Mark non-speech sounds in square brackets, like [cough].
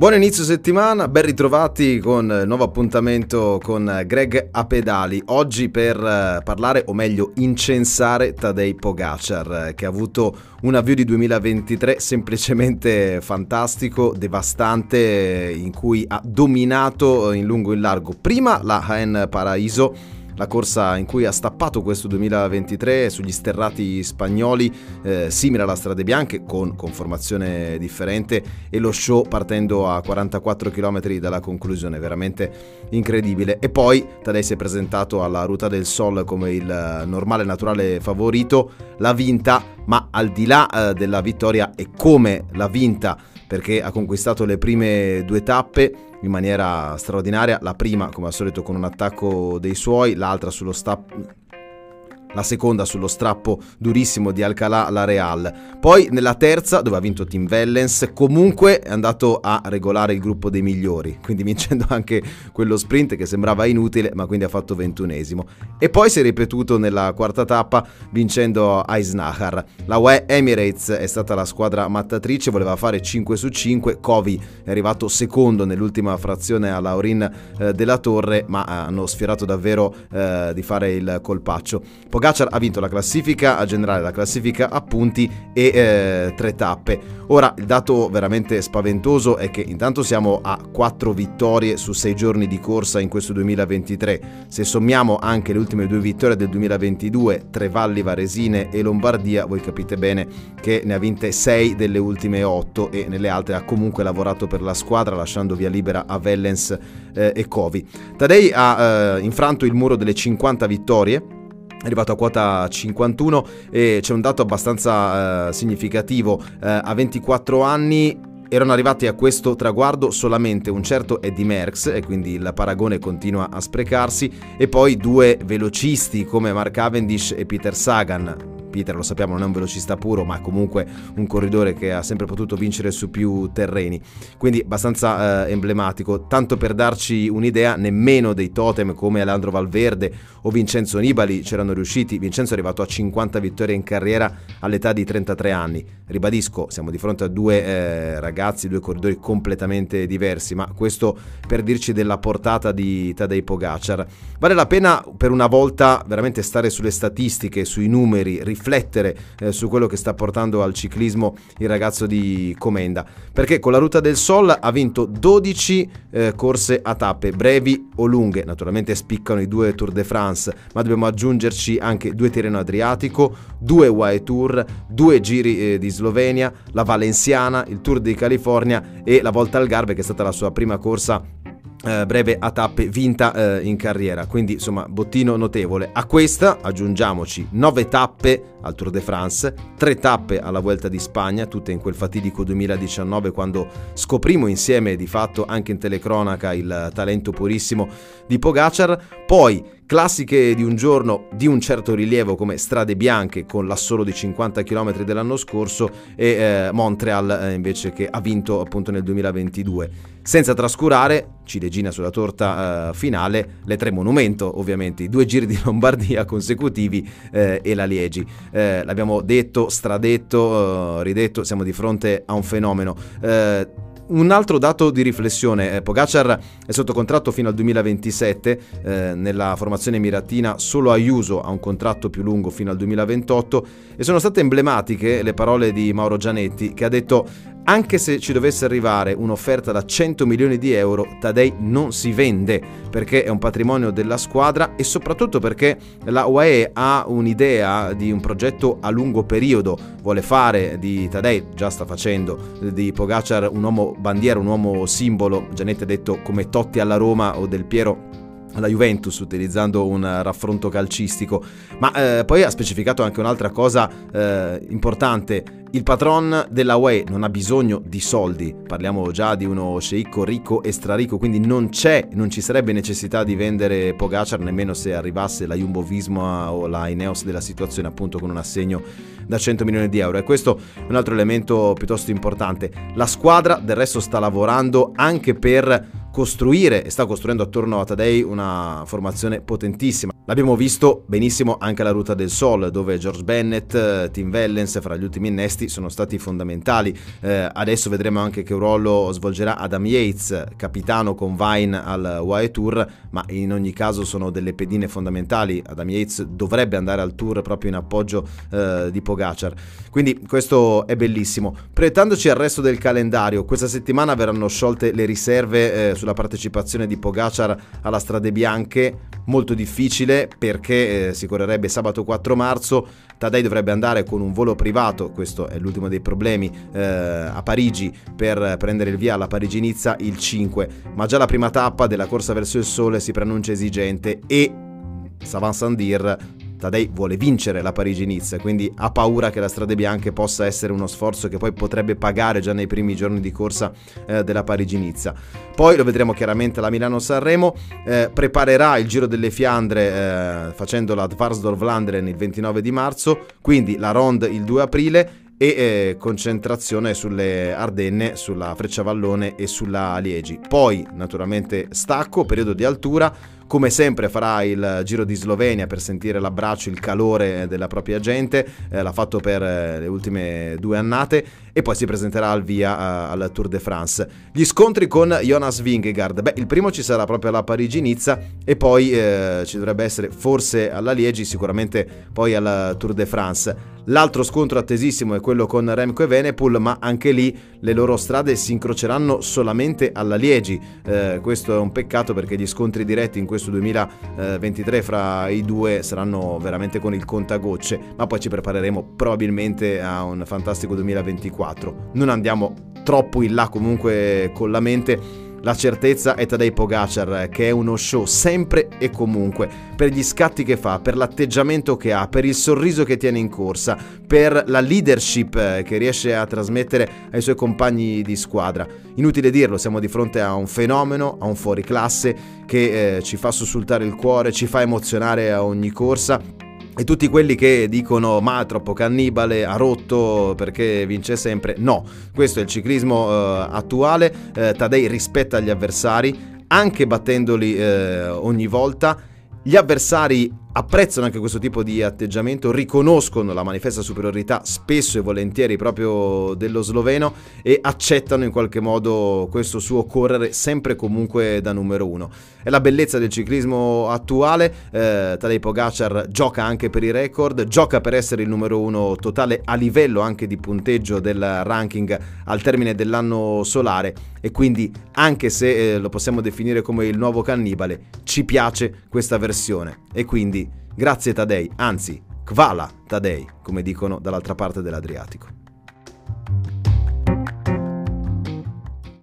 Buon inizio settimana, ben ritrovati con il nuovo appuntamento con Greg a pedali. Oggi per eh, parlare, o meglio incensare Tadej Pogacar, eh, che ha avuto un avvio di 2023 semplicemente [laughs] fantastico, devastante, in cui ha dominato in lungo e in largo prima la Jaén Paraíso la corsa in cui ha stappato questo 2023 sugli sterrati spagnoli, eh, simile alla Strade Bianche, con conformazione differente e lo show partendo a 44 km dalla conclusione, veramente incredibile. E poi Tadei si è presentato alla Ruta del Sol come il normale naturale favorito, l'ha vinta, ma al di là eh, della vittoria e come l'ha vinta, perché ha conquistato le prime due tappe, in maniera straordinaria, la prima come al solito con un attacco dei suoi, l'altra sullo stop la seconda sullo strappo durissimo di Alcalá la Real. Poi nella terza, dove ha vinto Tim Vellens, comunque è andato a regolare il gruppo dei migliori, [laughs] quindi vincendo anche quello sprint che sembrava inutile, ma quindi ha fatto ventunesimo. E poi si è ripetuto nella quarta tappa vincendo Eisnachar. La UE Emirates è stata la squadra mattatrice, voleva fare 5 su 5, Covi è arrivato secondo nell'ultima frazione a Laurin eh, della Torre, ma hanno sfiorato davvero eh, di fare il colpaccio. Pogacar ha vinto la classifica generale, la classifica a punti e eh, tre tappe. Ora il dato veramente spaventoso è che intanto siamo a 4 vittorie su 6 giorni di corsa in questo 2023. Se sommiamo anche le ultime due vittorie del 2022, Trevalli, Varesine e Lombardia, voi capite bene che ne ha vinte 6 delle ultime 8 e nelle altre ha comunque lavorato per la squadra lasciando via libera a Vellens eh, e Covi. Tadei ha eh, infranto il muro delle 50 vittorie è arrivato a quota 51 e c'è un dato abbastanza eh, significativo. Eh, a 24 anni erano arrivati a questo traguardo solamente un certo Eddie Merckx e quindi il paragone continua a sprecarsi e poi due velocisti come Mark Cavendish e Peter Sagan Peter lo sappiamo non è un velocista puro ma comunque un corridore che ha sempre potuto vincere su più terreni. Quindi abbastanza eh, emblematico. Tanto per darci un'idea nemmeno dei totem come Alejandro Valverde o Vincenzo Nibali c'erano riusciti. Vincenzo è arrivato a 50 vittorie in carriera all'età di 33 anni. Ribadisco siamo di fronte a due eh, ragazzi due corridori completamente diversi ma questo per dirci della portata di Tadej Pogacar. Vale la pena per una volta veramente stare sulle statistiche sui numeri riflettere eh, su quello che sta portando al ciclismo il ragazzo di Comenda, perché con la Ruta del Sol ha vinto 12 eh, corse a tappe, brevi o lunghe, naturalmente spiccano i due Tour de France, ma dobbiamo aggiungerci anche due Tirreno Adriatico, due UAE Tour, due giri eh, di Slovenia, la Valenciana, il Tour di California e la Volta al Garve che è stata la sua prima corsa eh, breve a tappe vinta eh, in carriera, quindi insomma bottino notevole. A questa aggiungiamoci 9 tappe al Tour de France, 3 tappe alla Vuelta di Spagna, tutte in quel fatidico 2019 quando scoprimmo insieme di fatto anche in telecronaca il talento purissimo di Pogacar, poi classiche di un giorno di un certo rilievo come Strade Bianche con l'assolo di 50 km dell'anno scorso e eh, Montreal eh, invece che ha vinto appunto nel 2022. Senza trascurare, ciliegina sulla torta eh, finale, le tre monumento ovviamente, i due giri di Lombardia consecutivi eh, e la Liegi. Eh, l'abbiamo detto, stradetto, eh, ridetto, siamo di fronte a un fenomeno un altro dato di riflessione, eh, Pogacar è sotto contratto fino al 2027, eh, nella formazione emiratina solo Ayuso ha un contratto più lungo fino al 2028 e sono state emblematiche le parole di Mauro Gianetti che ha detto anche se ci dovesse arrivare un'offerta da 100 milioni di euro, Tadei non si vende perché è un patrimonio della squadra e soprattutto perché la UAE ha un'idea di un progetto a lungo periodo, vuole fare di Tadei, già sta facendo, di Pogacar un uomo bandiera, un uomo simbolo, Gianetti ha detto come Totti alla Roma o Del Piero alla Juventus utilizzando un raffronto calcistico, ma eh, poi ha specificato anche un'altra cosa eh, importante. Il patron della UE non ha bisogno di soldi, parliamo già di uno sceicco ricco e straricco, quindi non c'è, non ci sarebbe necessità di vendere Pogacar nemmeno se arrivasse la Jumbo Visma o la Ineos della situazione appunto con un assegno da 100 milioni di euro e questo è un altro elemento piuttosto importante. La squadra del resto sta lavorando anche per costruire e sta costruendo attorno a Tadei una formazione potentissima. L'abbiamo visto benissimo anche alla Ruta del Sol, dove George Bennett, Tim Vellens fra gli ultimi innesti sono stati fondamentali. Eh, adesso vedremo anche che ruolo svolgerà Adam Yates, capitano con Vine al UAE Tour, ma in ogni caso sono delle pedine fondamentali. Adam Yates dovrebbe andare al Tour proprio in appoggio eh, di Pogacar. Quindi questo è bellissimo. Proiettandoci al resto del calendario, questa settimana verranno sciolte le riserve eh, sulla partecipazione di Pogacar alla Strade Bianche, molto difficile perché eh, si correrebbe sabato 4 marzo, Tadei dovrebbe andare con un volo privato, questo è l'ultimo dei problemi, eh, a Parigi per prendere il via alla Parigi-Nizza il 5, ma già la prima tappa della corsa verso il sole si preannuncia esigente e Savan Sandir Tadei vuole vincere la Parigi-Nice, quindi ha paura che la Strade Bianche possa essere uno sforzo che poi potrebbe pagare già nei primi giorni di corsa eh, della Parigi-Nizza. Poi lo vedremo chiaramente alla Milano-Sanremo, eh, preparerà il Giro delle Fiandre eh, facendo la Dvarsdorf-Landren il 29 di marzo, quindi la Ronde il 2 aprile e eh, concentrazione sulle Ardenne, sulla Frecciavallone e sulla Liegi. Poi naturalmente stacco, periodo di altura, come sempre farà il Giro di Slovenia per sentire l'abbraccio, il calore della propria gente, eh, l'ha fatto per eh, le ultime due annate e poi si presenterà al via uh, al Tour de France. Gli scontri con Jonas Vingegaard, beh il primo ci sarà proprio alla Parigi-Nizza e poi eh, ci dovrebbe essere forse alla Liegi, sicuramente poi al Tour de France. L'altro scontro attesissimo è quello con Remco e Venepul, ma anche lì le loro strade si incroceranno solamente alla Liegi. Eh, questo è un peccato perché gli scontri diretti in questo 2023 fra i due saranno veramente con il contagocce, ma poi ci prepareremo probabilmente a un fantastico 2024. Non andiamo troppo in là comunque con la mente la certezza è Tadej Pogacar, che è uno show sempre e comunque, per gli scatti che fa, per l'atteggiamento che ha, per il sorriso che tiene in corsa, per la leadership eh, che riesce a trasmettere ai suoi compagni di squadra. Inutile dirlo, siamo di fronte a un fenomeno, a un fuoriclasse che eh, ci fa sussultare il cuore, ci fa emozionare a ogni corsa e tutti quelli che dicono ma troppo cannibale, ha rotto perché vince sempre, no, questo è il ciclismo uh, attuale, uh, Tadei rispetta gli avversari, anche battendoli uh, ogni volta, gli avversari apprezzano anche questo tipo di atteggiamento, riconoscono la manifesta superiorità spesso e volentieri proprio dello sloveno e accettano in qualche modo questo suo correre sempre e comunque da numero uno. È la bellezza del ciclismo attuale, eh, Tadej Pogacar gioca anche per i record, gioca per essere il numero uno totale a livello anche di punteggio del ranking al termine dell'anno solare e quindi anche se eh, lo possiamo definire come il nuovo cannibale, ci piace questa versione e quindi Grazie Tadei, anzi, Kvala Tadei, come dicono dall'altra parte dell'Adriatico.